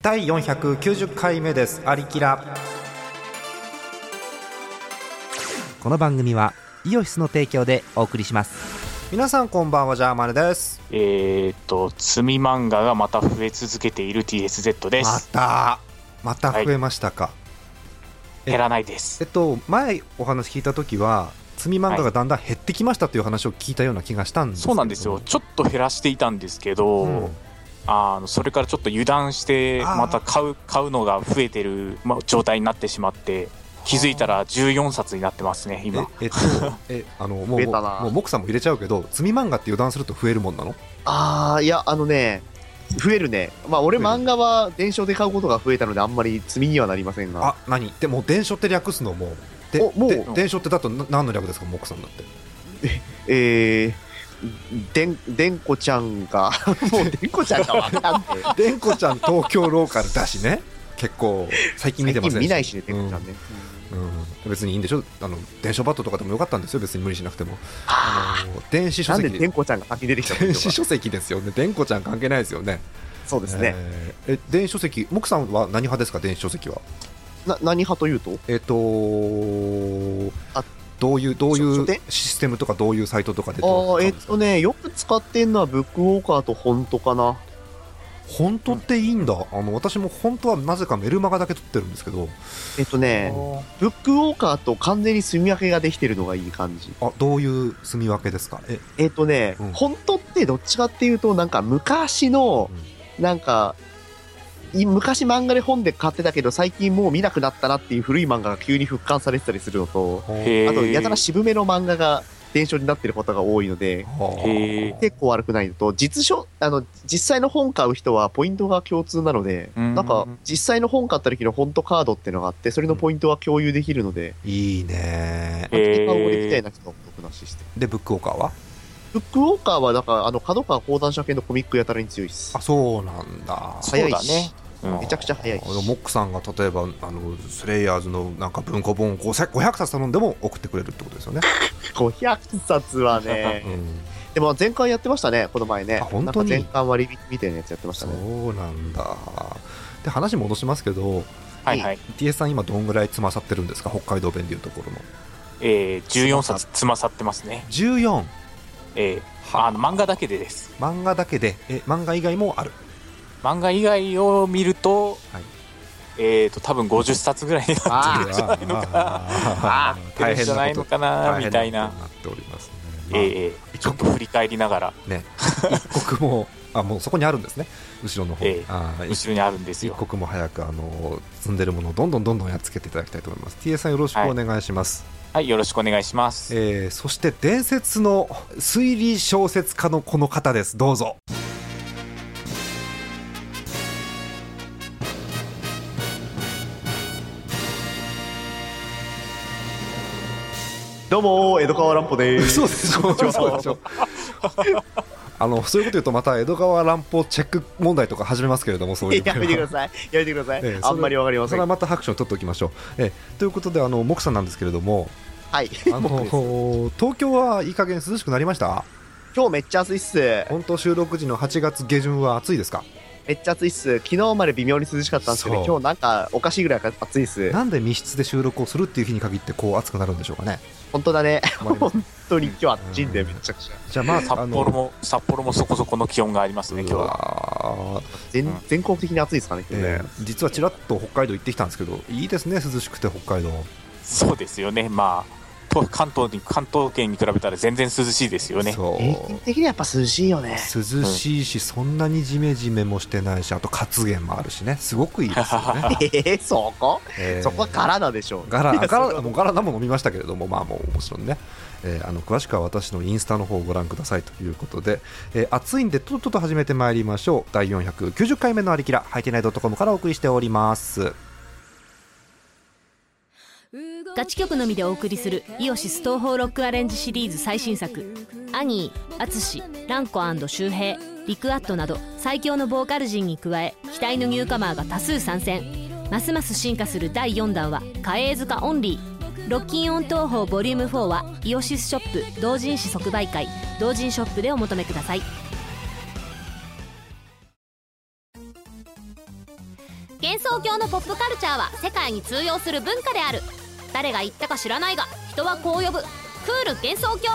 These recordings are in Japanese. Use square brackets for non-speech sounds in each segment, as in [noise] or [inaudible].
第490回目です。アリキラ。この番組はイオシスの提供でお送りします。皆さんこんばんはジャーマネです。えー、っと、積み漫画がまた増え続けている TSZ でますたまた増えましたか、え減らないです。えっ。と前お話聞いた時は積み漫画がだんだん減ってきましたという話を聞いたような気がしたんですけど。そうなんですよ。ちょっと減らしていたんですけど、うんあのそれからちょっと油断して、また買う買うのが増えてる、まあ、状態になってしまって、気づいたら14冊になってますね、今。ええっとえ [laughs] あのもうもうモクさんも入れちゃうけど積み漫画って油断すると増えるもんなの？ああ、いや、あのね、増えるね。まあ、俺、漫画は電書で買うことが増えたので、あんまり積みにはなりませんが。あ何？でも電書って略すのもでおもう。で電書ってだとな何の略ですかモクさんだって。えー、でん、でんこちゃんが、[laughs] もうでんこちゃんがわかんねえ。でんこちゃん東京ローカルだしね。結構最近見てません最近見ないしね、でんこちゃんね。うん、別にいいんでしょ？あの電書バットとかでもよかったんですよ。別に無理しなくても。あの電子書なんで籍でんこちゃんが先に出てきた電子書籍ですよね。電子ちゃん関係ないですよね。そうですね。えーえ電子書籍モクさんは何派ですか？電子書籍は。な、何派というと？えっ、とあどういうどういうシステムとかどういうサイトとかでああ、えっねとね、よく使ってんのはブックウォーカーとフォントかな。本当っていいんだ。あの私も本当はなぜかメルマガだけ取ってるんですけど。えっとね、ブックウォーカーと完全に住み分けができてるのがいい感じ。あどういう住み分けですか？ええっとね、うん。本当ってどっちかっていうと、なんか昔の、なんか、い昔漫画で本で買ってたけど、最近もう見なくなったなっていう古い漫画が急に復刊されてたりするのと、あと、やたら渋めの漫画が伝承になってることが多いので、結構悪くないのと、実書、あの、実際の本買う人はポイントが共通なので、うん。なんか、実際の本買った時の本当カードっていうのがあって、それのポイントは共有できるので、いいね。でブックオーカーは？ブックウォーカーは、だから、あの、角川講談社系のコミックやたらに強いですあ。そうなんだ早いしね。うんめちゃくちゃ早いし。あのモックさんが例えばあのスレイヤーズのなんか文庫本を 500, 500冊頼んでも送ってくれるってことですよね、[laughs] 500冊はねう、ん、でも前回やってましたね、この前ね。あ本当に？なんか前巻割引みたいなやつやってましたそね。うなんだで話戻しますけどはいはい。TS さん今どんぐらいつまさってるんですか？北海道弁でいうところのえー、14冊つまさってますね。14えー、あの漫画だけでです。漫画だけでえ漫画以外もある漫画以外を見ると、はいえーと、多分50冊ぐらいになってるんじゃないのかな。じゃないのかな、みたいな。なっておりますね、えーえーちょっと振り返りながら、ね一刻もあもうそこにあるんですね後ろの方、えー後ろにあるんです一よ。刻も早くあの積んでるものをどんどんどんどんやっつけていただきたいと思います TA さんよろしくお願いします、はい、よろしくお願いします。えーそして伝説の推理小説家のこの方ですどうぞどうも、江戸川乱歩でーす。そうでしょそうでしょ [laughs] あのそういうこと言うとまた江戸川乱歩チェック問題とか始めますけれどもそういうやめてください。やめてください。ええあんまりわかりません。それはまた拍手を取っておきましょう、えーということであの木さんなんですけれどもはい。あの東京はいい加減涼しくなりました？今日めっちゃ暑いっす。本当収録時の8月下旬は暑いですか？めっちゃ暑いっす。昨日まで微妙に涼しかったんですけど、今日なんかおかしいぐらい暑いっす。なんで密室で収録をするっていう日に限ってこう暑くなるんでしょうかね？本当だね。本当に今日暑いんで、めちゃくちゃ。じゃあまあ札幌も、札幌もそこそこの気温がありますね、今日うは。全全国的に暑いですかね、今日ねえ。ー実はちらっと北海道行ってきたんですけどいいですね涼しくて北海道そうですよね。まあ、と関東に、関東圏に比べたら全然涼しいですよね。そう。平均的にやっぱ涼しいよね。涼しいし、そんなにジメジメもしてないしあと活源もあるしね。すごくいいですよね、[laughs] えー、そこえー。そこは柄だでしょう。ガラガもうガラナも飲みましたけれどもまあもうもちろんね、えーあの詳しくは私のインスタの方をご覧くださいということで、えー暑いんでとっとと始めてまいりましょう。第490回目のありきらハイテナイドットコムからお送りしておりますガチ曲のみでお送りするイオシス東宝ロックアレンジシリーズ最新作「アニー」「アツシ」「ランコ周平」「リクアット」など最強のボーカル陣に加え期待のニューカマーが多数参戦。ますます進化する第4弾は「カエー塚オンリー」ロッキンオン東宝ボリューム4はイオシスショップ同人誌即売会同人ショップでお求めください。幻想郷のポップカルチャーは世界に通用する文化である。誰が言ったか知らないが人はこう呼ぶ。クール幻想郷。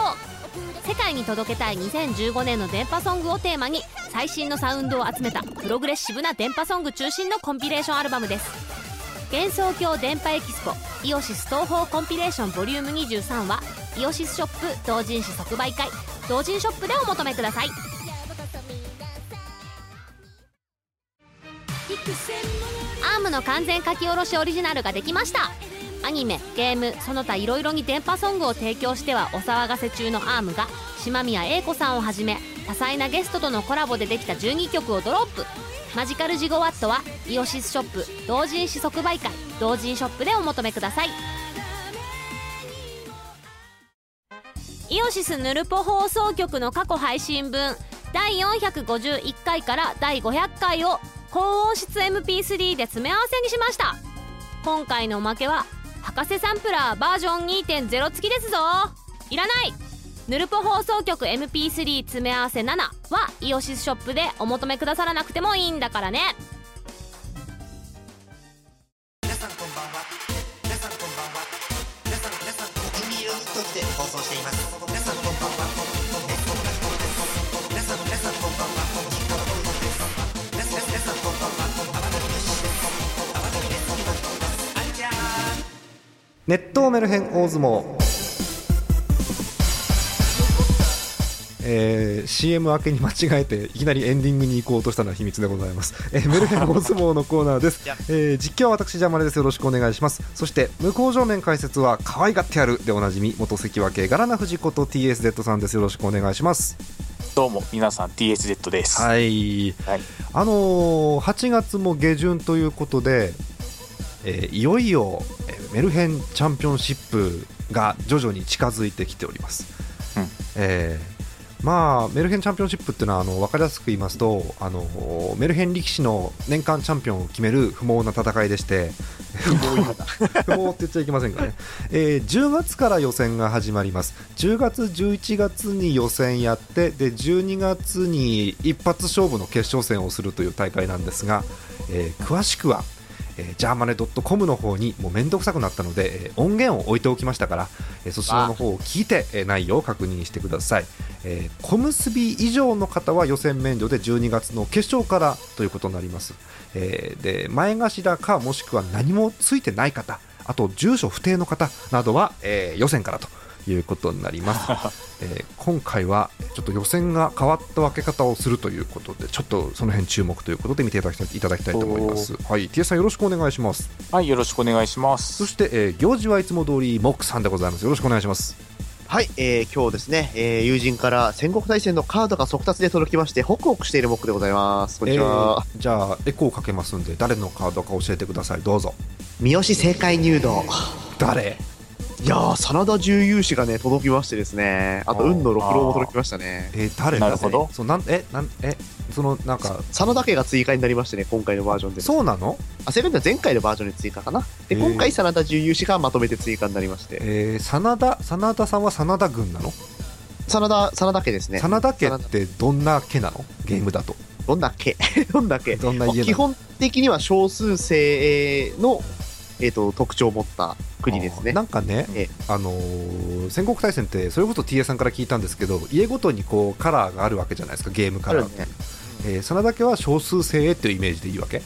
世界に届けたい2015年の電波ソングをテーマに最新のサウンドを集めたプログレッシブな電波ソング中心のコンピレーションアルバムです。幻想郷電波エキスポ IOSYS東方コンピレーションボリューム23は IOSYSショップ同人誌即売会。同人ショップでお求めください。 ARMの完全書き下ろしオリジナルができました。アニメゲームその他いろいろに電波ソングを提供してはお騒がせ中の ARMが島宮英子さんをはじめ多彩なゲストとのコラボでできた12曲をドロップ。マジカルジゴワットはイオシスショップ同人誌即売会同人ショップでお求めください。イオシスヌルポ放送局の過去配信分第451回から第500回を高音質 MP3 で詰め合わせにしました。今回のおまけは博士サンプラーバージョン2.0付きですぞ。いらない。ヌルポ放送局 MP3 詰め合わせ7はイオシスショップでお求めくださらなくてもいいんだからね。熱湯メルヘン大相撲。えー CM 明けに間違えていきなりエンディングに行こうとしたのは秘密でございます、えーメルヘン大相撲のコーナーです、えー実況は私ジャマネです。よろしくお願いします。そして向こう正面解説は可愛がってやるでおなじみ元関脇ガラナ藤子と TSZ さんです。よろしくお願いします。どうも皆さん TSZ です、はい。はい。あのー8月も下旬ということで、えーいよいよ、えーメルヘンチャンピオンシップが徐々に近づいてきております、うん。えーまあ、メルヘンチャンピオンシップっていうのはあの分かりやすく言いますとあのーメルヘン力士の年間チャンピオンを決める不毛な戦いでして [laughs] 不毛って言っちゃいけませんがね、えー10月から予選が始まります。10月11月に予選やってで12月に一発勝負の決勝戦をするという大会なんですが、えー詳しくはえー、ジャーマネ .com の方にもうめんどくさくなったので、えー音源を置いておきましたから、えーそちらの方を聞いて、えー内容を確認してください、えー小結以上の方は予選免除で12月の決勝からということになります、えーで前頭かもしくは何もついてない方あと住所不定の方などは、えー予選からと。いうことになります、[laughs] えー今回はちょっと予選が変わった分け方をするということでちょっとその辺注目ということで見ていただきたいいただきたいと思います。はい TS さんよろしくお願いします。はいよろしくお願いします。そして、えー行事はいつも通りモックさんでございます。よろしくお願いします。はい、えー、今日ですね、えー、友人から戦国大戦のカードが速達で届きまして、ホクホクしているモックでございます。こんにちは。えーじゃあエコーかけますんで誰のカードか教えてください。どうぞ。三好正解入道。誰？いやー、真田重勇士がね、届きましてですね、あと、運の六郎も届きましたね。えー誰なるほど。そうなんえなんえそのなんか真田家が追加になりましてね、今回のバージョンで。そうなの？あ、セブンでは前回のバージョンに追加かな。で、今回真田重勇士がまとめて追加になりまして、えー真田真田さんは真田軍なの？真田、真田家ですね。真田家ってどんな家なの？ゲームだと。どんだけどんな家？基本的には少数生の、えー、と特徴を持った国ですね。なんかね、ええあのー戦国大戦ってそれこそ TA さんから聞いたんですけど家ごとにこうカラーがあるわけじゃないですかゲームカラー、あるね。えー真田家は少数精鋭っていうイメージでいいわけ？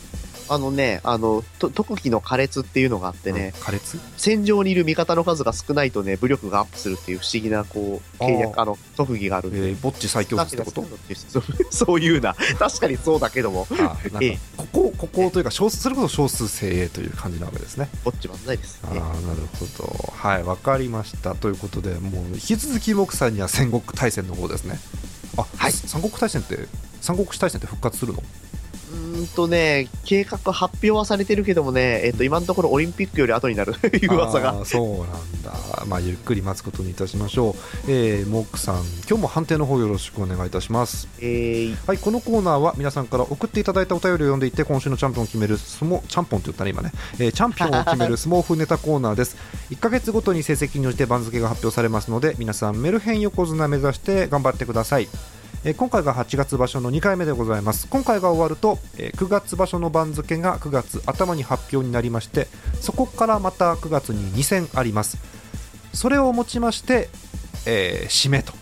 あのね、あの、と特技の苛烈っていうのがあってね、うん苛烈？戦場にいる味方の数が少ないとね、武力がアップするっていう不思議な、こう、契約、ああの、特技があるんで。えー、ぼっち最強説ってこと？そう [laughs] そういうな。確かにそうだけども、あーなんええ。かここここというか少数それこそ少数精鋭という感じなわけですね。ぼっち万歳です。ああね。なるほど。はいわかりました。ということでもう引き続き木さんには戦国大戦の方ですね。あはい。三国大戦って三国志大戦って復活するの？んとね、計画発表はされてるけどもね、えっ、と、今のところオリンピックより後になるという噂が。そうなんだ、まあ、ゆっくり待つことにいたしましょう、えー、モックさん今日も判定の方よろしくお願いいたします。えー、はいこのコーナーは皆さんから送っていただいたお便りを読んでいって今週のチャンピオンを決める相撲チャンポンって言ったね今ね、えーチャンピオンを決める相撲風ネタコーナーです。[laughs] 1ヶ月ごとに成績に応じて番付が発表されますので皆さんメルヘン横綱目指して頑張ってくださいえ今回が8月場所の2回目でございます。今回が終わると、え9月場所の番付が9月頭に発表になりましてそこからまた9月に2戦あります。それをもちまして、えー締めと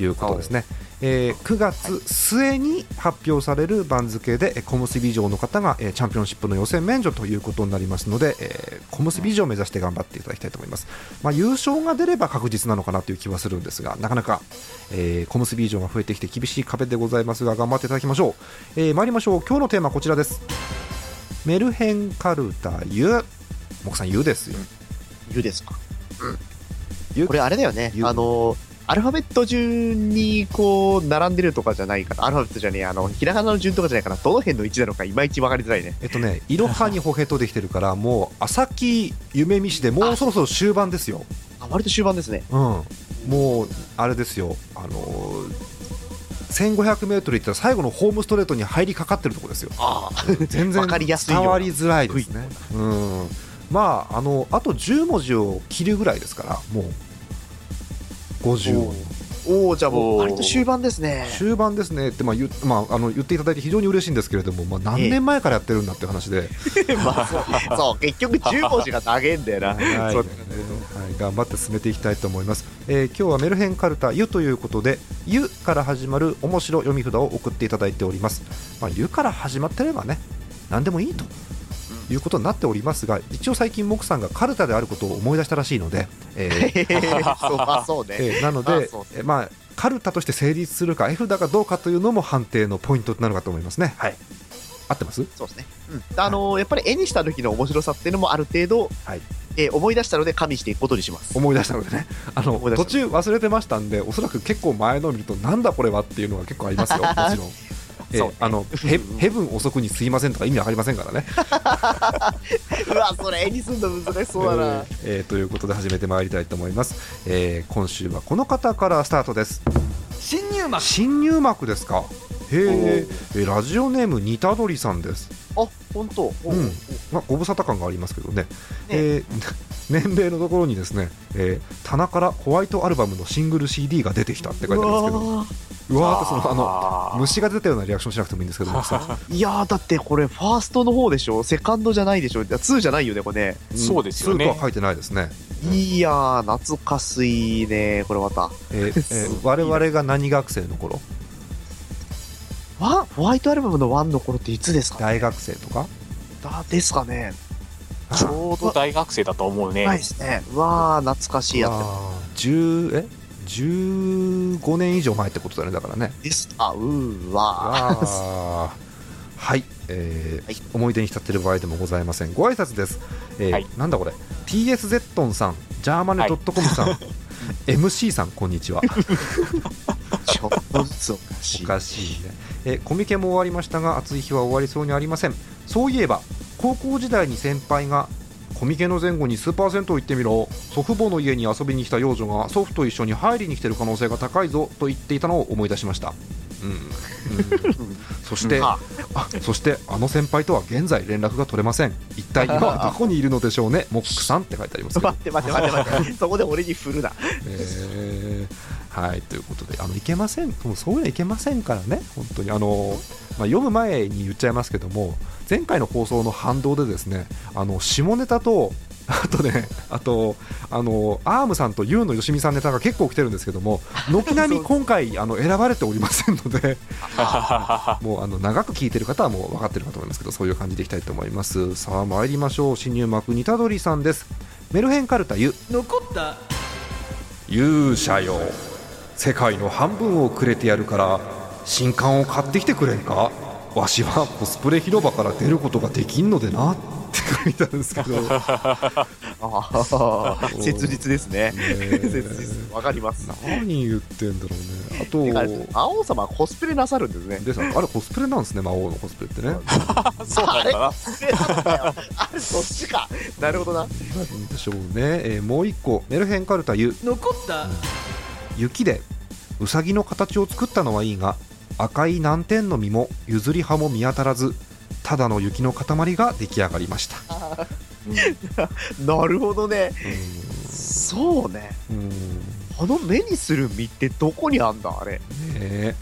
いうことですね、えー9月末に発表される番付でえー小結以上の方が、えーチャンピオンシップの予選免除ということになりますので、えー小結以上を目指して頑張っていただきたいと思います、まあ、優勝が出れば確実なのかなという気はするんですがなかなか、えー小結以上が増えてきて厳しい壁でございますが頑張っていただきましょう、えー参りましょう。今日のテーマはこちらです。メルヘンカルタユ木さんユですよ。ゆですか。ゆこれあれだよね。ゆ。あの、アルファベット順にこう、並んでるとかじゃないかな。アルファベットじゃねえ、あの、ひらがなの順とかじゃないかな。どの辺の位置なのかいまいち分かりづらいね。えっとね、いろはにほへとできてるから、もう朝木夢見市でもうそろそろ終盤ですよ。あ、割と終盤ですね。うん、もうあれですよ、あのー1500メートル行ったら最後のホームストレートに入りかかってるところですよ。ああ。全然伝わりづらいですね。うん、まああのあと10文字を切るぐらいですから、もう50を。おおじゃあもう割と終盤ですね。終盤ですね。って、まあ言まあ、あの言っていただいて非常に嬉しいんですけれども、まあ、何年前からやってるんだっていう話で、[laughs] まあそう、そう、結局10文字が長えんだよな。[laughs] はい、そう。はい、頑張って進めていきたいと思います、えー今日はメルヘンカルタ「ゆ」ということで「ゆ」から始まる面白読み札を送っていただいております、まあ、ゆから始まってればね何でもいいということになっておりますが一応最近モクさんがカルタであることを思い出したらしいので、[laughs] えーそう、まあそうね。えーなのであそうえーまあ、カルタとして成立するか絵札がどうかというのも判定のポイントとなるかと思いますねはい合ってます？そうですね。うん。あのーやっぱり絵にした時の面白さっていうのもある程度、はいえー思い出したので加味していくことにします。思い出したのでねあの途中忘れてましたんでおそらく結構前のを見るとなんだこれはっていうのが結構ありますよ [laughs] もちろん。えーそうね。あのヘヘブン遅くにすいませんとか意味わかりませんからね。うわ、それ絵にすんの難しそうだな。えーえーということで始めてまいりたいと思います、えー今週はこの方からスタートです。新入幕。新入幕ですか？へーえーラジオネームにたどりさんです。あ、本当。うん。まあ、ご無沙汰感がありますけどね、え。ー年齢のところにですね、えー棚からホワイトアルバムのシングル CD が出てきたって書いてあるんですけどうわー。ってそのあの虫が出たようなリアクションしなくてもいいんですけど [laughs] いやーだってこれファーストの方でしょ？セカンドじゃないでしょ？いや2じゃないよねこれね。そうですよね。2とは書いてないですね、いやー懐かしいねこれまた。えーえー [laughs] 我々が何学生の頃？ワンホワイトアルバムの1の頃っていつですか？大学生とか？だですかねちょうど大学生だと思うね。ないですね。うわー懐かしいやあー10え？15年以上前ってことだねだからね。つですあうーわー。はい、えーはい。思い出に浸ってる場合でもございません。ご挨拶です、えーはい。なんだこれ？TS ゼットンさんジャーマネドットコムさん、[laughs] MC さんこんにちは。ちょっとずつおかしい。おかしいね、えーコミケも終わりましたが暑い日は終わりそうにありません。そういえば高校時代に先輩がコミケの前後にスーパー銭湯行ってみろ祖父母の家に遊びに来た幼女が祖父と一緒に入りに来てる可能性が高いぞと言っていたのを思い出しました。うん、うん。そして、あ。あそしてあの先輩とは現在連絡が取れません。一体今はどこにいるのでしょうね。[laughs] モックさんって書いてありますけど。待って待って待って待って。そこで俺に振るな。えー。はい。ということであのいけません。もうそういうのいけませんからね。本当に。あの、まあ、読む前に言っちゃいますけども前回の放送の反動でですねあの下ネタとあとね、あと、あの、アームさんとユウのよしみさんネタが結構来てるんですけども、軒並み今回、あの、選ばれておりませんので、[laughs] もう、あの、長く聞いてる方はもう分かってるかと思いますけど、そういう感じでいきたいと思います。さあ、参りましょう。新入幕、にたどりさんです。メルヘンカルタユ。残った勇者よ世界の半分をくれてやるから新刊を買ってきてくれんか？わしはコスプレ広場から出ることができんのでな？って書いてあるんですけど。[laughs] ああ切実ですね。え切実。わかります。何言ってんだろうね。あと魔王様はコスプレなさるんですね。でさあれコスプレなんですね魔王のコスプレってね。[laughs] そうなんだな。あれそっちか。なるほどな。なんでしょうね、えーもう一個。メルヘンカルタユ。残った。雪でウサギの形を作ったのはいいが赤い南天の実も譲り葉も見当たらずただの雪の塊が出来上がりました。なるほどね。うんそうね。うん。ねあの目にする実ってどこにあんだあれ？え。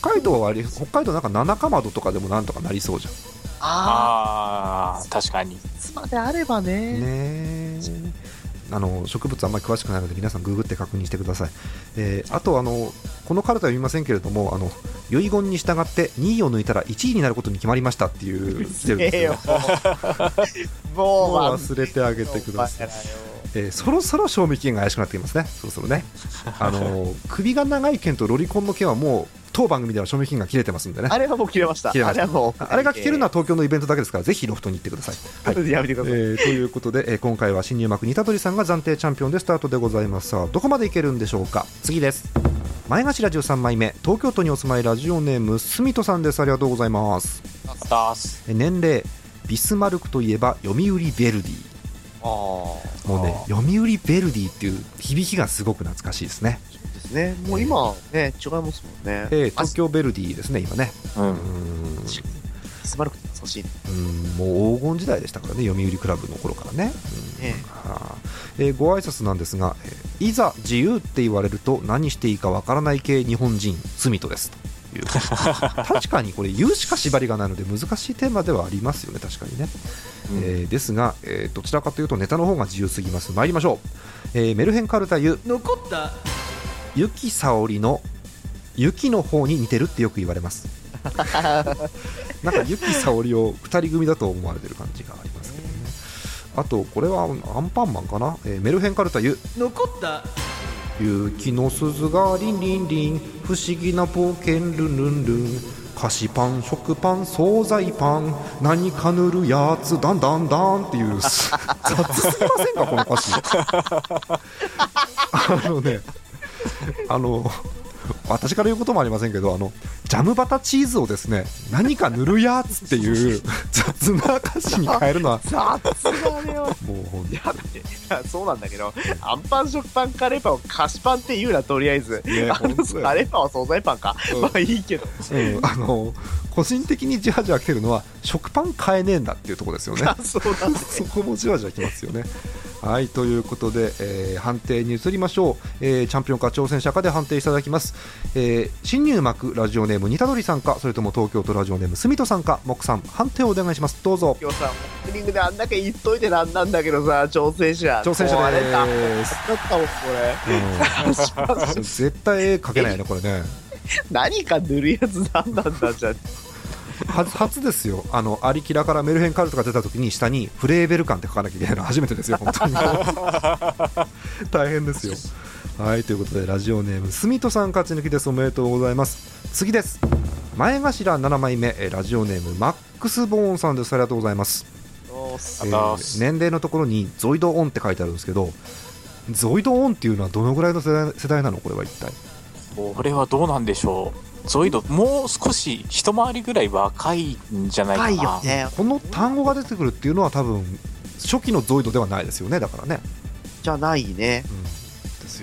北海道はあり北海道なんか七かまどとかでもなんとかなりそうじゃん。あああ、確かに。ー、いつまであればね。ねえあの植物あんまり詳しくないので皆さんググって確認してください、えーあとあのこのカルタは読みませんけれどもあの遺言に従って2位を抜いたら1位になることに決まりましたっていう来 [laughs] てるんですよもう忘れてあげてください、えーそろそろ賞味期限が怪しくなってきますね。そろそろね。あの首が長い件とロリコンの件はもう当番組では賞味期限が切れてますんでね。あれはもう切れました。切れました。あれはもう。あれが聞けるのは東京のイベントだけですからぜひロフトに行ってください、は [laughs] いやめてください。えーということで、えー今回は新入幕似たどりさんが暫定チャンピオンでスタートでございます。さあどこまでいけるんでしょうか。次です。前頭13枚目東京都にお住まいラジオネームすみとさんです。ありがとうございます。年齢ビスマルクといえば読売ヴェルディ。もうね読売ヴェルディっていう響きがすごく懐かしいですね、ね。もう今、ね、違いますもんね。えー東京ヴェルディですね今ね。う。うん。んスマルクって懐かしい。うん。もう黄金時代でしたからね読売クラブの頃からね、うん。ねはあえーご挨拶なんですが、えーいざ自由って言われると何していいかわからない系日本人スミトです。という確かにこれ言うしか縛りがないので難しいテーマではありますよね確かにね、うん。えーですが、えーどちらかというとネタの方が自由すぎます。参りましょう、えーメルヘンカルタユ残ったユキサオリの雪の方に似てるってよく言われます。[laughs] なんかユキサオリを2人組だと思われてる感じがありますけどね。あとこれはアンパンマンかな、えーメルヘンカルタユ。残った。雪の鈴がリンリンリン。不思議な冒険ルンルンルン。菓子パン食パン惣菜パン。何か塗るやつダンダンダンっていう。[laughs] 雑すぎませんかこの歌詞 [laughs] あのね [laughs] あの私から言うこともありませんけどあのジャムバタチーズをですね何か塗るやつっていう [laughs] 雑な歌詞に変えるのは雑だねよ。もうや、だって、いやそうなんだけど、アンパン、食パン、カレーパンを菓子パンって言うな、とりあえず。ねあのカレーパンは惣菜パンか。うんまあいいけど。うん、あの個人的にじわじわ来てるのは食パン買えねえんだっていうところですよね [laughs] あそうなんだ。そこもじわじわきますよねはいということで、えー判定に移りましょう、えーチャンピオンか挑戦者かで判定いただきます、えー新入幕ラジオネームにたどりさんかそれとも東京都ラジオネームすみとさんか木さん判定をお願いします。どうぞ。今日さ、オープニングであんだけ言っといてなんなんだけどさ、挑戦者。挑戦者です、った。[laughs] もん、これ。うん、絶対絵描けないねこれね。[laughs] 何か塗るやつなんなんだ、じゃあ。初初ですよ。あのアリキラからメルヘンカルトが出た時に下にフレーベル感って書かなきゃいけないのは初めてですよ本当に。[laughs] 大変ですよ。はいということでラジオネームスミトさん勝ち抜きです。おめでとうございます。次です。前頭7枚目えーラジオネームマックス・ボーンさんです。ありがとうございます、えー年齢のところにゾイドオンって書いてあるんですけどゾイドオンっていうのはどのぐらいの世代世代なの？これは一体。これはどうなんでしょう。ゾイド、もう少し一回りぐらい若いんじゃないかな。よね。この単語が出てくるっていうのは多分初期のゾイドではないですよねだからね、じゃないね。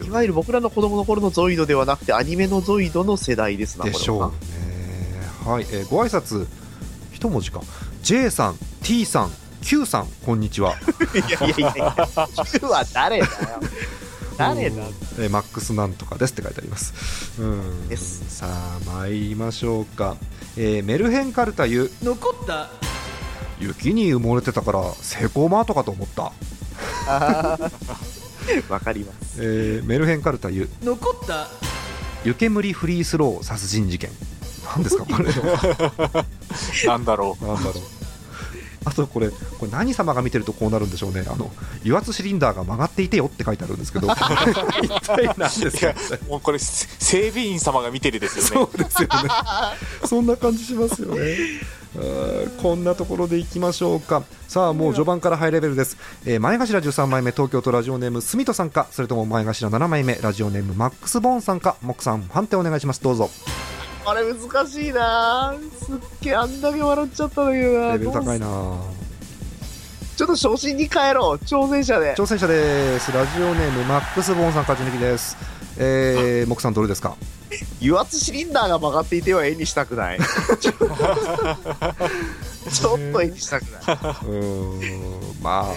うん、いわゆる僕らの子供の頃のゾイドではなくて、アニメのゾイドの世代ですな、これはでしょうねはい、えーご挨拶一文字か J さん T さん Q さんこんにちは、い [laughs] やいやいやいや、Q は誰だよ。誰だえーマックスなんとかですって書いてあります。うん。です。さあ参りましょうか、えーメルヘンカルタユ。残った。雪に埋もれてたからセコマートかと思った、[laughs] わかります。えーメルヘンカルタユ。残った。湯煙フリースロー殺人事件。何ですかこれ。[laughs] なんだろう。なんだろう。あとこれ、これ何様が見てるとこうなるんでしょうね。あの油圧シリンダーが曲がっていてよって書いてあるんですけど、一体何ですか？もうこれ、せ整備員様が見てるですよね。そうですよね。そんな感じしますよね。こんなところでいきましょうかさあもう序盤からハイレベルです、えー前頭13枚目東京都ラジオネームスミトさんかそれとも前頭7枚目ラジオネームマックスボーンさんかモクさん判定お願いしますどうぞあれ難しいな。すっげえあんだけ笑っちゃったんだけどな。レベル高いな。ちょっと初心に帰ろう。挑戦者で。挑戦者です。ラジオネームマックスボーンさん勝ち抜きです。えー、モクさんどれですか？油圧シリンダーが曲がっていては絵にしたくない。[laughs] ちょっと絵にしたくない。うーん。まあ、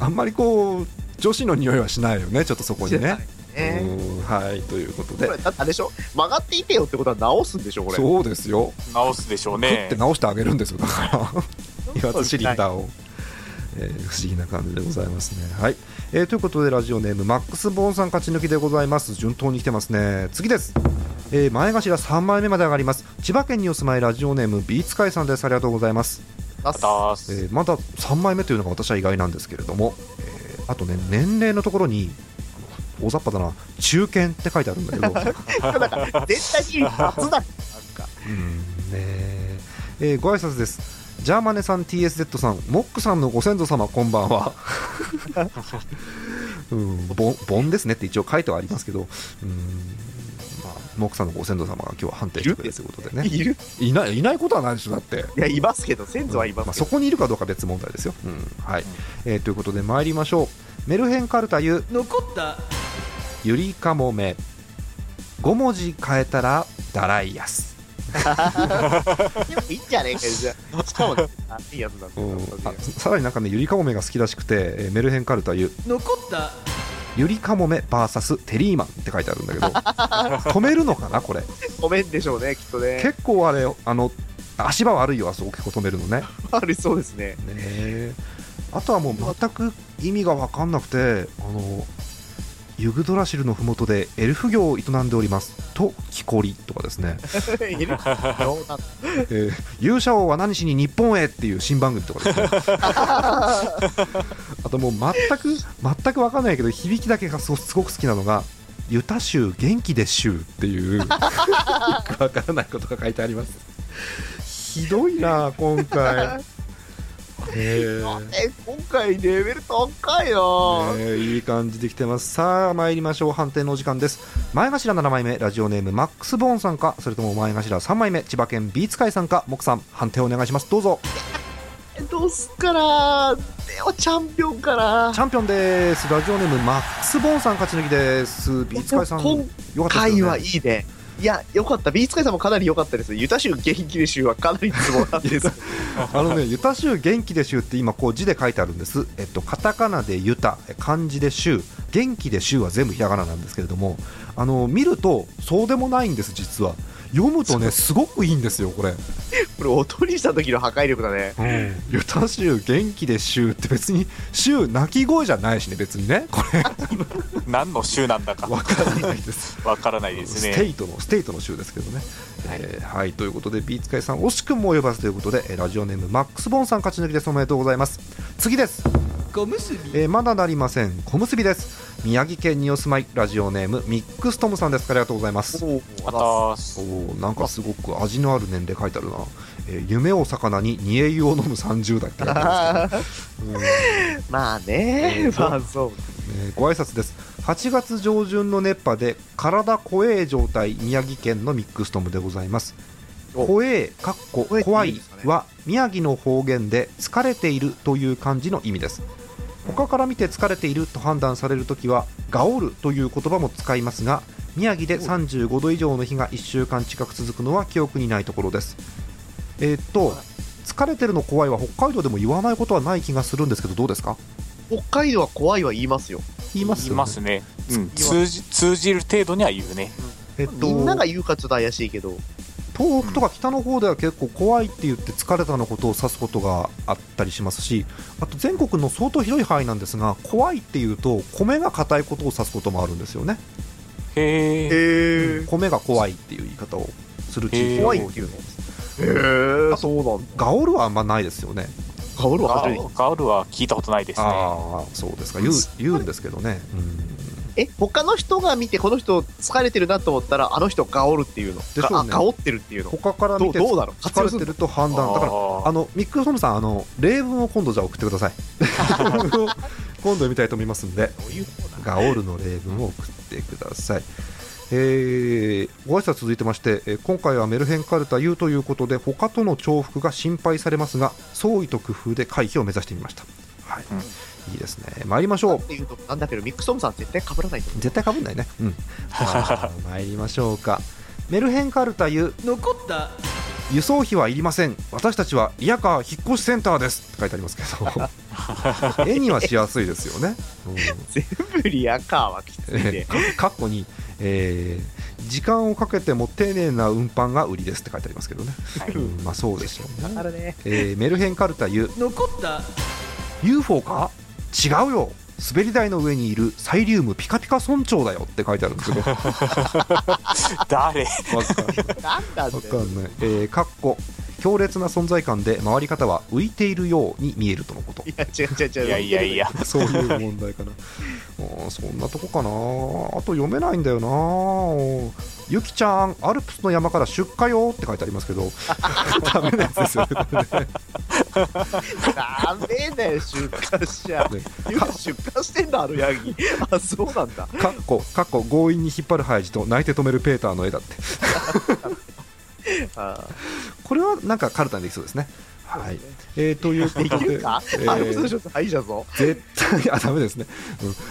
うん。あんまりこう女子の匂いはしないよねちょっとそこにね。はいということで。これ、だってあれでしょ？曲がっていてよってことは直すんでしょこれ。そうですよ。直すでしょう食っねて。直してあげるんですよだから。[laughs] 油圧シリンダーを、えー不思議な感じでございますね。はい、えーということでラジオネームマックス・ボーンさん勝ち抜きでございます。順当に来てますね。次です。えー前頭3枚目まで上がります。千葉県にお住まいラジオネームビーツカイさんです。ありがとうございます。えーまだ3枚目というのが私は意外なんですけれども、えーあとね年齢のところに大雑把だな中堅って書いてあるんだけど [laughs] なんか、絶対に初だ。なんか。うんねえーご挨拶ですジャーマネさん TSZ さんモックさんのご先祖様こんばんは [laughs] うんボンボンですねって一応書いてはありますけどうんまあモックさんのご先祖様が今日は判定してくれるということでね。いる？いないいないことはないでしょだって。いや、いますけど、先祖はいままあ、すけど。そこにいるかどうか別問題ですよ、うん。はい。えーということで参りましょう。メルヘンカルタユ残った。ゆりかもめ。5文字変えたらダライアス、でもいいんじゃねえかよ、じゃあ。しかも、あいいやつだうん。さらになんかねゆりかもめが好きらしくて、えーメルヘンカルタユ残ったゆりかもめ VS テリーマンって書いてあるんだけど [laughs] 止めるのかなこれ？ごめんでしょうね、きっとね。結構あれあの足場悪いよあそこ結構止めるのね [laughs] ありそうですね。ねえあとはもう全く意味が分かんなくてあのユグドラシルのふもとでエルフ業を営んでおります。と木こりとかですね、えー勇者王は何しに日本へっていう新番組とかですね。[laughs] あともう全く全く分かんないけど響きだけがすごく好きなのが「ユタ州元気で州」っていうよく分からないことが書いてあります。ひどいな今回今回レベル高いな、ねえいい感じできてます。さあ参りましょう。判定のお時間です。前頭7枚目ラジオネームマックス・ボーンさんかそれとも前頭3枚目千葉県ビーツ会さんかモクさん判定お願いします。どうぞ。どうすっかなでもチャンピオンかなチャンピオンです。ラジオネームマックス・ボーンさん勝ち抜きです。ビーツ会さん今よかったです回はいいねいやよかった。ビーツカイさんもかなり良かったです。ユタ州元気で州はかなりツボなんです。[laughs] あのね、ユタ州元気で州って今こう字で書いてあるんです。えっとカタカナでユタ、漢字で州、元気で州は全部ひらがななんですけれども、あの見るとそうでもないんです実は。読むとねすごくいいんですよこれ。これ音にした時の破壊力だねユタ州元気で州って別に州鳴き声じゃないしね別にねこれ [laughs] 何の州なんだかわからないです。わからないですステイね。トのステイトの州ですけどね。はい、はい、ということでビーツカイさん惜しくも及ばずということでえーラジオネームマックスボンさん勝ち抜きですおめでとうございます。次です。小結びえーまだなりません小結びです宮城県にお住まいラジオネームミックストムさんです。ありがとうございます。おおーなんかすごく味のある年齢書いてあるな、えー夢を魚に煮え湯を飲む30代って書いてあるんですけど、[laughs] うん。まあね、えーまあそう。えーご挨拶です。8月上旬の熱波で体怖え状態宮城県のミックストムでございます。お。怖えかっこ怖いは宮城の方言で疲れているという漢字の意味です他から見て疲れていると判断されるときはガオルという言葉も使いますが宮城で35度以上の日が1週間近く続くのは記憶にないところです。えーっと疲れてるの怖いは北海道でも言わないことはない気がするんですけどどうですか？北海道は怖いは言いますよ。言いますよね。いますね。うん、つ通じ通じる程度には言うね。えっとみんなが言うかちょっと怪しいけど東北とか北の方では結構怖いって言って疲れたのことを指すことがあったりしますしあと全国の相当広い範囲なんですが怖いっていうと米が硬いことを指すこともあるんですよね、へえ。へえ米が怖いっていう言い方をする地域が多い怖いっていうのへえそうなんだ。ガオルはあんまないですよね。ガオルはガ初めてガウルは聞いたことないですね。ああそうですか。言う言うんですけどね、え他の人が見てこの人疲れてるなと思ったらあの人ガオルっていうの。しょうね。があガオってるっていうの。他から見てどうだろう。疲れてると判断。だからああのミック・ソムさんあの例文を今度じゃあ送ってください。[laughs] 今度読みたいと思いますんでガオルの例文を送ってください。えーご挨拶続いてまして、えー今回はメルヘンカルタ U ということで他との重複が心配されますが創意と工夫で回避を目指してみました、はい。うんいいですね。参りましょう。っていうとなんだけどミックストムさん絶対被らない絶対かぶんないね。うん。参りましょうか。メルヘンカルタ U 残った輸送費はいりません。私たちはリヤカー引っ越しセンターですって書いてありますけど。[laughs] 絵にはしやすいですよね、うん。全部リアカーはきついね。えー。かかっこに、えー時間をかけても丁寧な運搬が売りですって書いてありますけどね、はい。うんまあそうでしょうね、ね。えーメルヘンカルタユ。残った。UFO か？違うよ。滑り台の上にいるサイリウムピカピカ村長だよって書いてあるんですけど。わ [laughs] 誰かんない。わかんない、えー、かっこ強烈な存在感で回り方は浮いているように見えるとのこと。いや、違う違う違う。いやいやいや。そういう問題かな。そんなとこかな。あと読めないんだよな。ゆきちゃんアルプスの山から出荷よって書いてありますけど。[laughs] ダメなやつですよねこれねダメだよ、出荷しちゃ。ね。出荷してんだ、あのヤギ。あ、そうなんだ。かっこかっこ強引に引っ張るハイジと泣いて止めるペーターの絵だって。[laughs] あこれはなんかカルタにできそうですね。はい、えー、ということでできるか、えー。絶対あダメですね、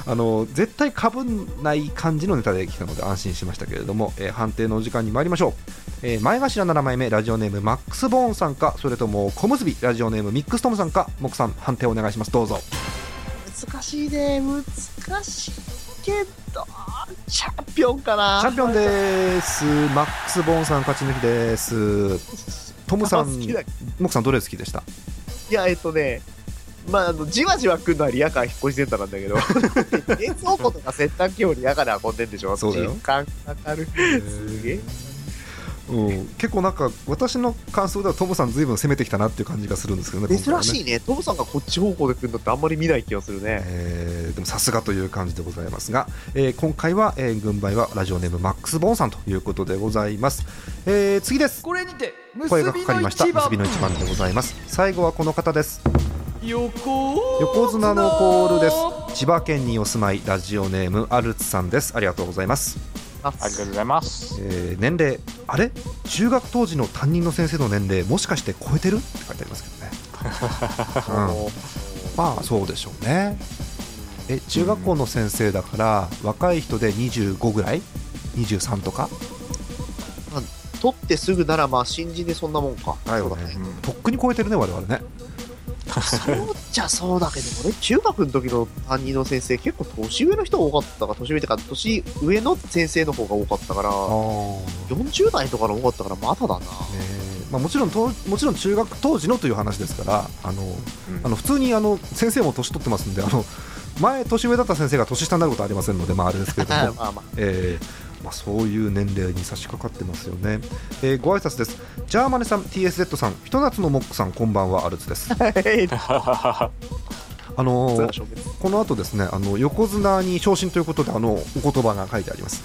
うん、あの絶対かぶんない感じのネタできたので安心しましたけれども、えー判定のお時間に参りましょう、えー前頭7枚目ラジオネームマックスボーンさんかそれとも小結びラジオネームミックストムさんか木さん判定お願いします。どうぞ。難しいね、難しいけど、チャンピオンかな。チャンピオンです。マックスボーンさん勝ち抜きです。トムさん木さんどれ好きでした？いや、えっとね、まあ、あの、じわじわ来るのはリアカー引っ越しセンターなんだけど、[laughs] 冷蔵庫とか洗濯機をリアカーで運んでんでしょ？そうだよ。時間かかる。すげえ。うん、結構なんか私の感想ではトムさんずいぶん攻めてきたなっていう感じがするんですけどね珍しい、いね。トムさんがこっち方向で来るのってあんまり見ない気がするね。えーでもさすがという感じでございますが、えー今回は、えー軍配はラジオネームマックス・ボーンさんということでございます、えー次です。これにて結声がびかかりました。結びの一番。でございます。最後はこの方です。横横綱のコールです。千葉県にお住まいラジオネームアルツさんです。ありがとうございますあありがとうございます。えー年齢あれ？中学当時の担任の先生の年齢もしかして超えてる？って書いてありますけどね、[laughs] うん、まあそうでしょうね。え中学校の先生だから若い人で25ぐらい？23とか？取ってすぐならまあ新人でそんなもんか。だよね。そうだね。とっくに超えてるね我々ねそうじゃそうだけど、俺中学の時の担任の先生結構年上の人が多かったから、年上ってか年上の先生の方が多かったから、あ40代とかの多かったからまだだな。まあ、もちろんともちろん中学当時のという話ですからあの、あの普通にあの先生も年取ってますんであの前年上だった先生が年下になることはありませんのでまああれですけれども。[laughs] まあまえーまあ、そういう年齢に差し掛かってますよね、えーご挨拶です。ジャーマネさん TSZ さんひと夏のモックさんこんばんはアルツです。あ。[laughs] あのーこの後ですねあの横綱に昇進ということであのお言葉が書いてあります、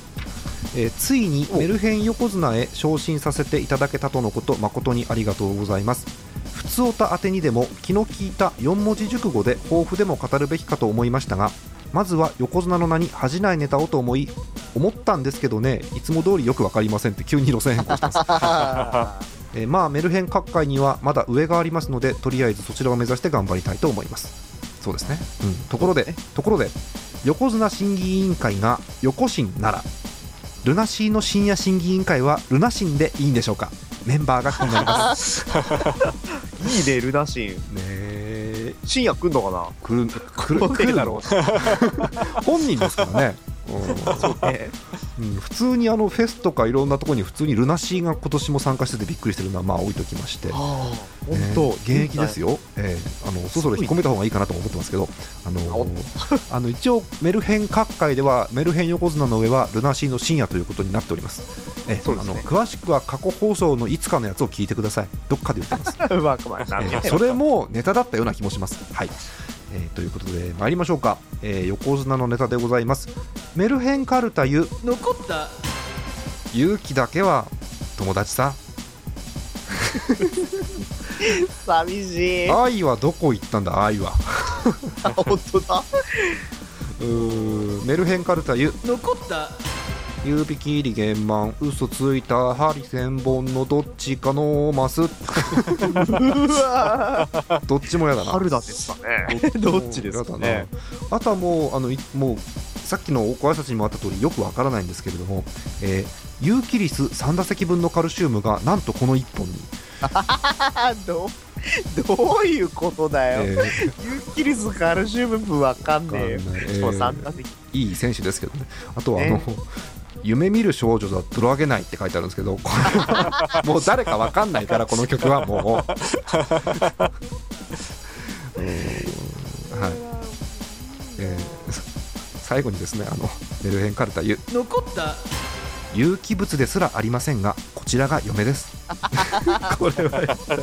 えーついにメルヘン横綱へ昇進させていただけたとのこと誠にありがとうございます。普通おた宛てにでも気の利いた4文字熟語で抱負でも語るべきかと思いましたがまずは横綱の名に恥じないネタをと思い思ったんですけどねいつも通りよく分かりませんって急に路線変更してます。[laughs] えーまあメルヘン各界にはまだ上がありますのでとりあえずそちらを目指して頑張りたいと思います。そうですね、うん、ところでところで横綱審議委員会が横審ならルナシーの深夜審議委員会はルナシンでいいんでしょうか？メンバーが気になります。[laughs] いいね、ルナシン。ねえ。深夜来んのかな？来る来る来るだろう。[laughs] 本人ですからね、うんね。うん、普通にあのフェスとかいろんなところに普通にルナシーが今年も参加しててびっくりしてるのはまあ置いときまして、本当。現役ですよ、えーあのそろそろ引っ込めた方がいいかなとも思ってますけど、あのー [laughs] あの一応、メルヘン各界ではメルヘン横綱の上はルナシーの深夜ということになっております。えーそうですねあの詳しくは過去放送のいつかのやつを聞いてください、どっかで言ってます。う [laughs] まくまい。なんえでーそれもネタだったような気もします。はいえーということで参りましょうか、えー横綱のネタでございます。メルヘンカルタユ。残った。勇気だけは友達さ。寂しい。愛はどこ行ったんだ？愛は。本当だ。[laughs] うーメルヘンカルタユ。残った指切り玄満嘘ついた針千本のどっちかのマス。うわどっちもやだな。春だですかね。[laughs] どっちですかね。やだな。あとはもうあのいもうさっきのご挨拶にもあった通りよくわからないんですけれども、えーユーキリス3打席分のカルシウムがなんとこの1本に。あ [laughs] どうどういうことだよ、えユーキリスカルシウム分わかんねえよ。えー。もう3打席。ーいい選手ですけどね。あとはあの、ね夢見る少女だとろあげないって書いてあるんですけどこれはもう誰かわかんないからこの曲はもう。[laughs] はい。えー最後にですねあのメルヘンカルタゆ残った。有機物ですらありませんがこちらが嫁です。[laughs] これはやっぱり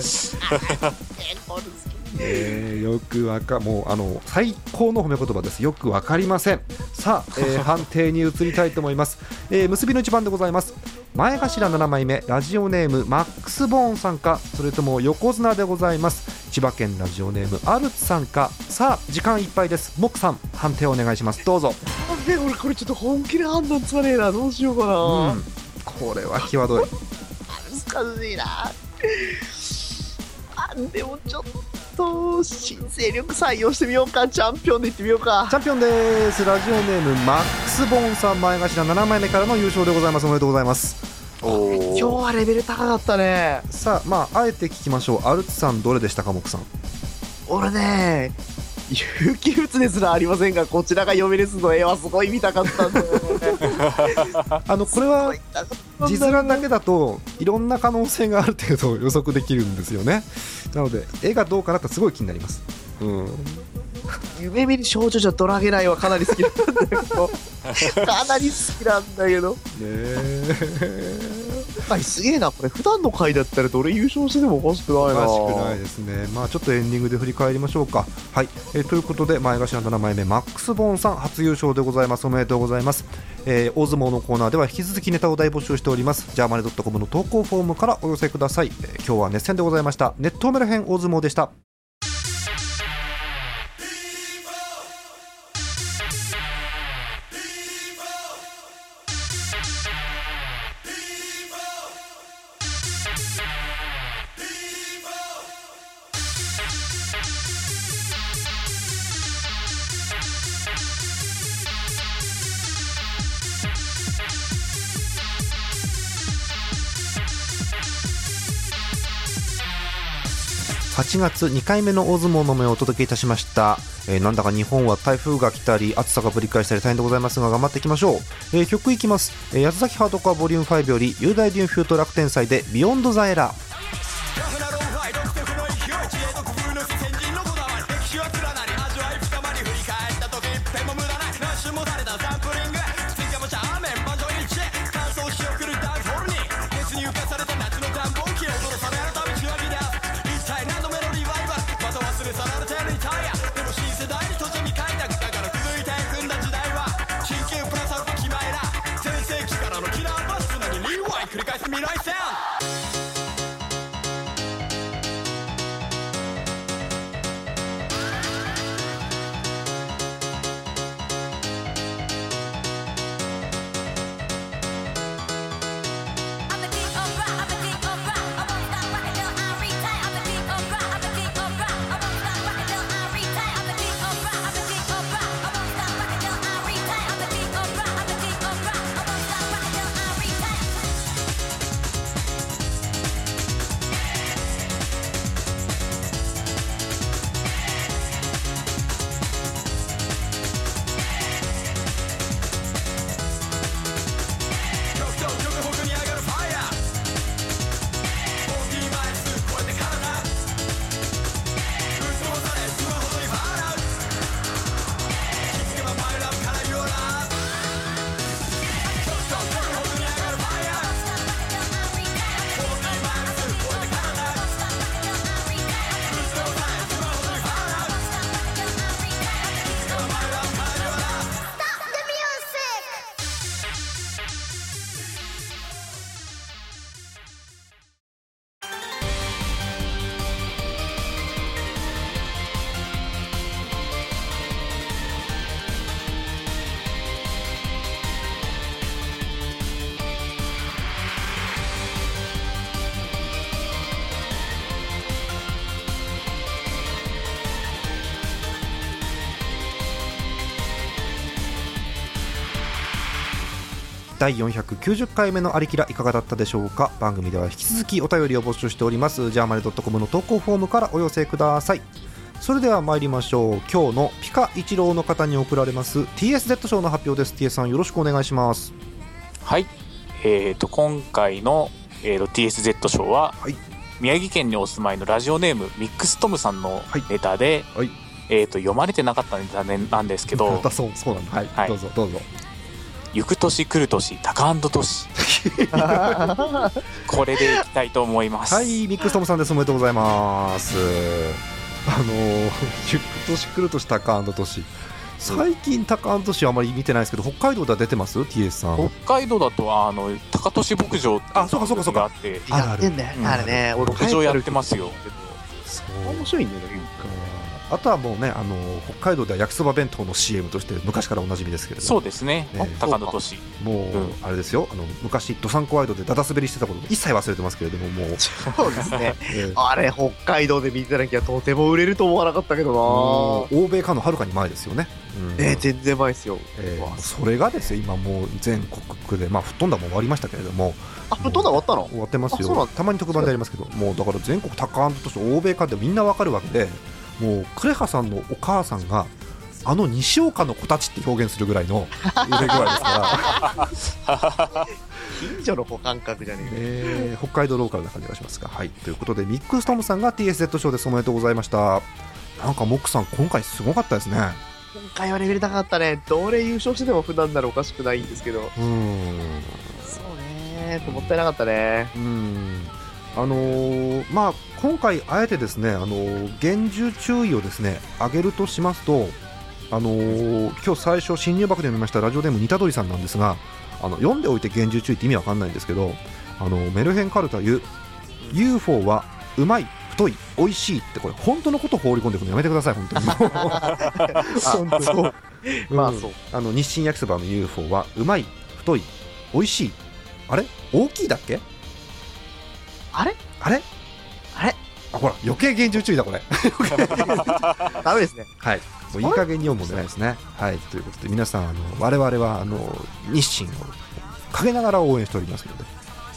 えーよくわかもうあの最高の褒め言葉です。よくわかりません。さあ、えー [laughs] 判定に移りたいと思います、えー結びの一番でございます。前頭7枚目ラジオネームマックスボーンさんかそれとも横綱でございます。千葉県ラジオネームアルツさんか。さあ時間いっぱいです。モックさん判定お願いします。どうぞ。なんで俺これちょっと本気で判断つかねえな。どうしようかな、うん。これは際どい。難しいな。あでもちょっと新勢力採用してみようか。チャンピオンでいってみようか。チャンピオンです。ラジオネームマックスボーンさん前頭7枚目からの優勝でございます。おめでとうございます。お今日はレベル高かったね。さあまああえて聞きましょう。アルツさんどれでしたかモックさん？俺ね有機物ですらありませんがこちらが読めですの絵はすごい見たかったんだよねあのこれは字実面だけだといろんな可能性がある程度予測できるんですよね。なので絵がどうかなってすごい気になります。うん。夢見る少女じゃドラゲナイはかなり好きなんだけど。[laughs] かなり好きなんだけど。ねえ回すげえなこれ。普段の回だったらどれ優勝してでもおかしくないな。おかしくないですね。まあちょっとエンディングで振り返りましょうか。はい、えーということで前頭7枚目マックス・ボーンさん初優勝でございます。おめでとうございます、えー大相撲のコーナーでは引き続きネタを大募集しております。ジャーマネドットコムの投稿フォームからお寄せください、えー今日は熱戦でございました。ネットメル編大相撲でした。8月2回目の大相撲の目をお届けいたしました、えーなんだか日本は台風が来たり暑さがぶり返したり大変でございますが頑張っていきましょう、えー曲いきます、えー、八崎ハードコアボリューム5より雄大デュンフュート楽天祭でビヨンドザエラーラ。第490回目のありきらいかがだったでしょうか？番組では引き続きお便りを募集しております。ジャーマネドットコムの投稿フォームからお寄せください。それでは参りましょう。今日のピカ一郎の方に贈られます。TSZ 賞の発表です。TS さんよろしくお願いします。はい。えっ、と、今回の、えーと TSZ 賞は、はい。宮城県にお住まいのラジオネームミックストムさんのはい。ネタで、はい。えーと読まれてなかったネタねなんですけど。[laughs] そうそうなんだ。はい、はい。どうぞどうぞ行く年来る年タカアンドトシこれでいきたいと思います。はいミックストムさんです。おめでとうございます。あのー、ゆく年来る年タカアンドトシ最近タカアンドトシあまり見てないですけど北海道では出てます？TS さん。北海道だとあの高年牧場っていあそうかそうかそうか。があって。あるあるやってんだようんあれね。俺牧場やってますよ。そう。面白いんだよねあとはもうねあの北海道では焼きそば弁当の CM として昔からおなじみですけれども。そうですね。ね。高野年もう、うん。あれですよ。あの昔ドサンコワイドでダダ滑りしてたこと一切忘れてますけれどももう、そうですね。[laughs] えーあれ北海道で見てなきゃとても売れると思わなかったけどもう欧米化のはるかに前ですよね、うん。なね全然前ですよ。えーそれがですよ今もう全国区でまあ吹っ飛んだも終わりましたけれども。あ吹っ飛んだ終わったの？終わってますよ。たまに特番でやりますけどもうだから全国タカアンドとして欧米化ってみんなわかるわけでもうクレハさんのお母さんがあの西岡の子たちって表現するぐらいの売れ具合ですから [laughs] 近所の保管格じゃねええー北海道ローカルな感じがしますが。はい、ということで、ミックストムさんが TSZ 賞です。おめでとうございました。なんか、モックさん、今回すごかったですね。今回はレベル高かったねどれ優勝しても普段ならおかしくないんですけどうーん。そうねもったいなかったねうーん。あのーまあ、今回、あえてですね、あのー厳重注意をですね、上げるとしますと、あのー今日最初、新入幕で見ましたラジオネームニタドリさんなんですが、あの読んでおいて厳重注意って意味わかんないんですけど、あのメルヘンカルタユ UFO はうまい太い美味しいってこれ本当のことを放り込んでいくのやめてください本当に。[laughs] ああの日清焼きそばの UFO はうまい太い美味しい。あれ？大きいだっけ？あれ？あれ？あれ？あほら余計厳重注意だこれ。[laughs] ダメですね。はい。もういい加減に読むもんじゃないですね。はいということで皆さんあの我々はあの日清を陰ながら応援しておりますので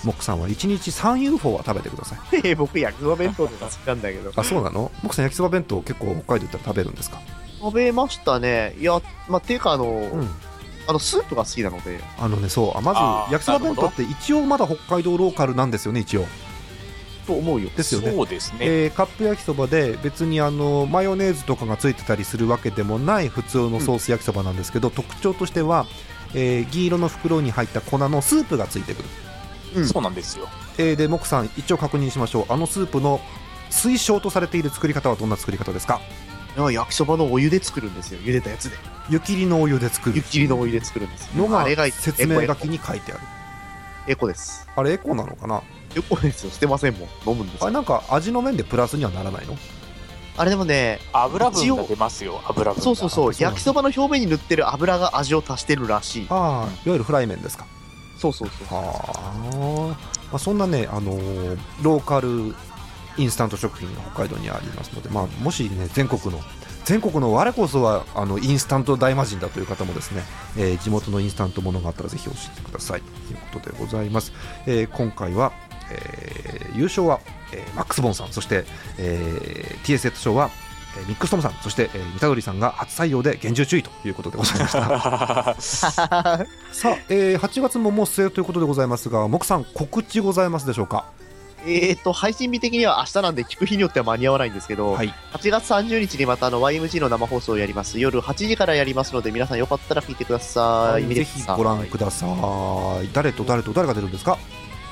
モックさんは1日 3UFO は食べてください。僕焼きそば弁当とか好きなんだけど。あそうなの？モックさん焼きそば弁当結構北海道行ったら食べるんですか？食べましたね。いやまあていうかあの、うん。あのスープが好きなので。あのねそうあまず焼きそば弁当って一応まだ北海道ローカルなんですよね一応と思うよ。ですよね。そうですね。えーカップ焼きそばで別にあのマヨネーズとかがついてたりするわけでもない普通のソース焼きそばなんですけど、特徴としては、えー銀色の袋に入った粉のスープがついてくる、うん。そうなんですよ。えーでモクさん一応確認しましょう。あのスープの推奨とされている作り方はどんな作り方ですか？焼きそばのお湯で作るんですよ。茹でたやつで。湯切りのお湯で作る。湯切りのお湯で作るんですよ。のがあれが説明書きに書いてある。エコです。あれエコなのかな？エコですよ捨てませんもん。飲むんですよあれなんか味の面でプラスにはならないの？あれでもね油分が出ますよ、油分が。そうそうそう。あそうなんだ焼きそばの表面に塗ってる油が味を足してるらしい。ああいわゆるフライ麺ですか？そうそうそう。はあ、まあ、そんなね、あのーローカルインスタント食品が北海道にありますので、まあ、もしね全国の全国の我こそはあのインスタント大魔人だという方もですね、えー地元のインスタントものがあったらぜひ教えてください。ということでございます、えー今回は、えー優勝は、えーマックス・ボンさんそして、えー TSZ 賞はえーミックストムさんそして、えー、三田鳥さんが初採用で厳重注意ということでございました [laughs] さあ、えー8月ももう末ということでございますが、モクさん、告知ございますでしょうか？えーと配信日的には明日なんで聞く日によっては間に合わないんですけど、はい、8月30日にまたあの YMG の生放送をやります夜8時からやりますので皆さんよかったら聞いてください、見てぜひご覧ください。誰と誰と誰が出るんですか？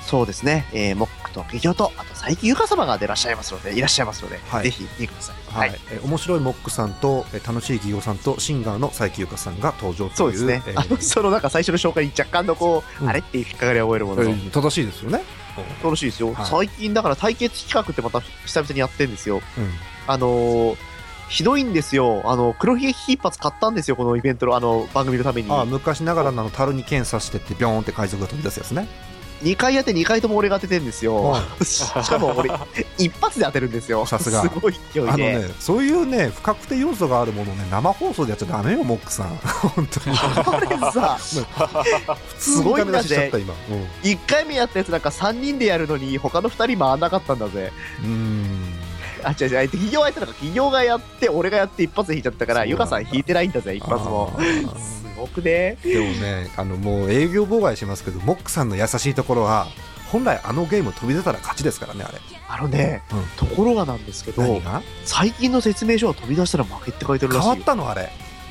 そうですね、えー、モックと企業とあと佐伯ゆか様が出らっしゃいますのでいらっしゃいますので、はい。ぜひ見てください。はい、えー面白いモックさんと、えー楽しい企業さんとシンガーの佐伯優香さんが登場という。そうですね、えーあのそのなんか最初の紹介に若干のこう、うん。あれっていう引っかかりを覚えるものの、えー正しいですよね。楽しいですよ、はい。最近だから対決企画ってまた久々にやってるんですよ。うん。あのーひどいんですよ。あの、黒ひげ危機一発買ったんですよ、このイベントの、あの、番組のために。あー昔ながらの樽に検査してってビョーンって海賊が飛び出すやつね。2回やって2回とも俺が当ててるんですよ。[laughs] しかも俺、一発で当てるんですよ。[laughs] さすがすごい勢いあので。ねそういうね不確定要素があるものをね生放送でやっちゃダメよモックさん [laughs] 本当にあれさ、普通にダメ出ししちゃった今うん1回目やったやつなんか3人でやるのに、他の2人回んなかったんだぜ。うーんあ、違う違う、企業がやったのか、企業がやって、俺がやって一発で引いちゃったから、ゆかさん引いてないんだぜ、一発も。[laughs] すごくね。でもねあのもう営業妨害しますけどモックさんの優しいところは本来あのゲーム飛び出たら勝ちですからねあれあのね、うんところがなんですけど最近の説明書は飛び出したら負けって書いてるら変わっ。たのあれ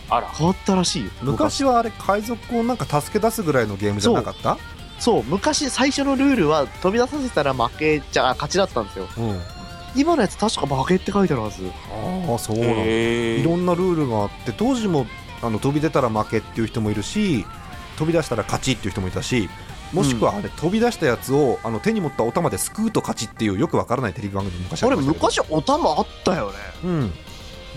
あら。変わったらしいよ。昔はあれ海賊をなんか助け出すぐらいのゲームじゃなかった？そう、昔最初のルールは飛び出させたら負けじゃ、あ勝ちだったんですよ。うん今のやつ確か負けって書いてあるはず。ああそうなんだ。いろんなルールがあって当時もあの飛び出たら負けっていう人もいるし飛び出したら勝ちっていう人もいたしもしくはあれ、飛び出したやつをあの手に持ったお玉ですくうと勝ちっていうよくわからないテレビ番組も昔ああれ、りましたけど。昔お玉あったよね。うん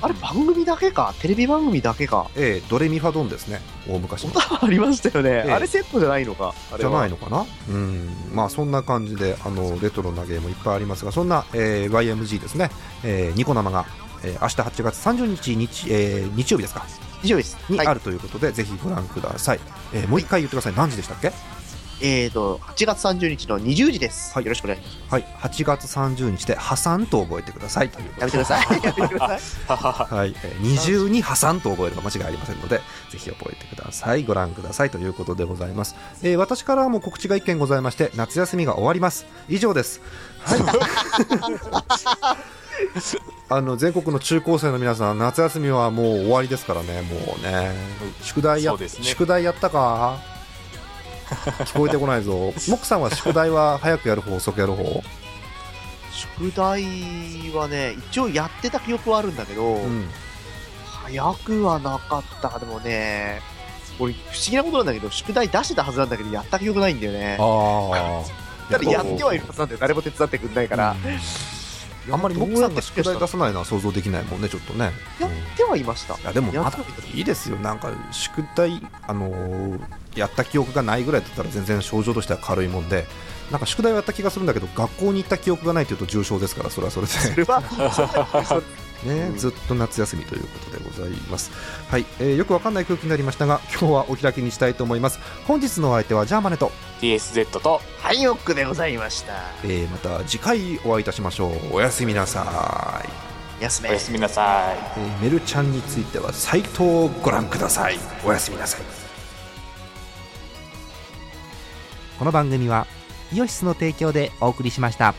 あれ、番組だけか？テレビ番組だけか？ええドレミファドンですね。大昔おの玉ありましたよね。ええ。あれセットじゃないのか？じゃはないのかな？うん。まあそんな感じであのレトロなゲームいっぱいありますがそんな、えー YMG ですね、えーニコ生が、えー明日8月30日日,、えー日曜日ですか？以上です。はい。にあるということで、ぜひご覧ください、えーもう一回言ってください。何時でしたっけ？えーと、8月30日の20時です。はいよろしくお願いします。はい、8月30日で破産と覚えてくださいということやめてください。やめてください。はい、えー二重に破産と覚えれば間違いありませんので、ぜひ覚えてください。ご覧くださいということでございます。えー私からも告知が1件ございまして、夏休みが終わります。以上です。はい。[laughs] あの全国の中高生の皆さん、夏休みはもう終わりですからね、もうね、宿題や、ね宿題やったか？[laughs] 聞こえてこないぞ。モックさんは宿題は早くやる方、遅くやる方？宿題はね、一応やってた記憶はあるんだけど、うん。早くはなかったか。でもね、俺、不思議なことなんだけど、宿題出してたはずなんだけど、やった記憶ないんだよね。ああ。た [laughs] だやってはいるはずなんだよ。誰も手伝ってくんないから。あんまりモックさんが宿題出さないのは想像できないもんね、ちょっとね。やってはいました。いやでもいたいいですよ、なんか宿題、あのーやった記憶がないぐらいだったら全然症状としては軽いもんで、なんか宿題をやった気がするんだけど、学校に行った記憶がないというと重症ですから、それはそれで。それは、ね、ずっと夏休みということでございます。はい、えーよくわかんない空気になりましたが、今日はお開きにしたいと思います。本日のお相手はジャーマネと、DSZ とハイオックでございました。えーまた次回お会いいたしましょう。おやすみなさい。休めおや。すみなさい。えーメルちゃんについてはサイトをご覧ください。おやすみなさい。この番組はイオシスの提供でお送りしました。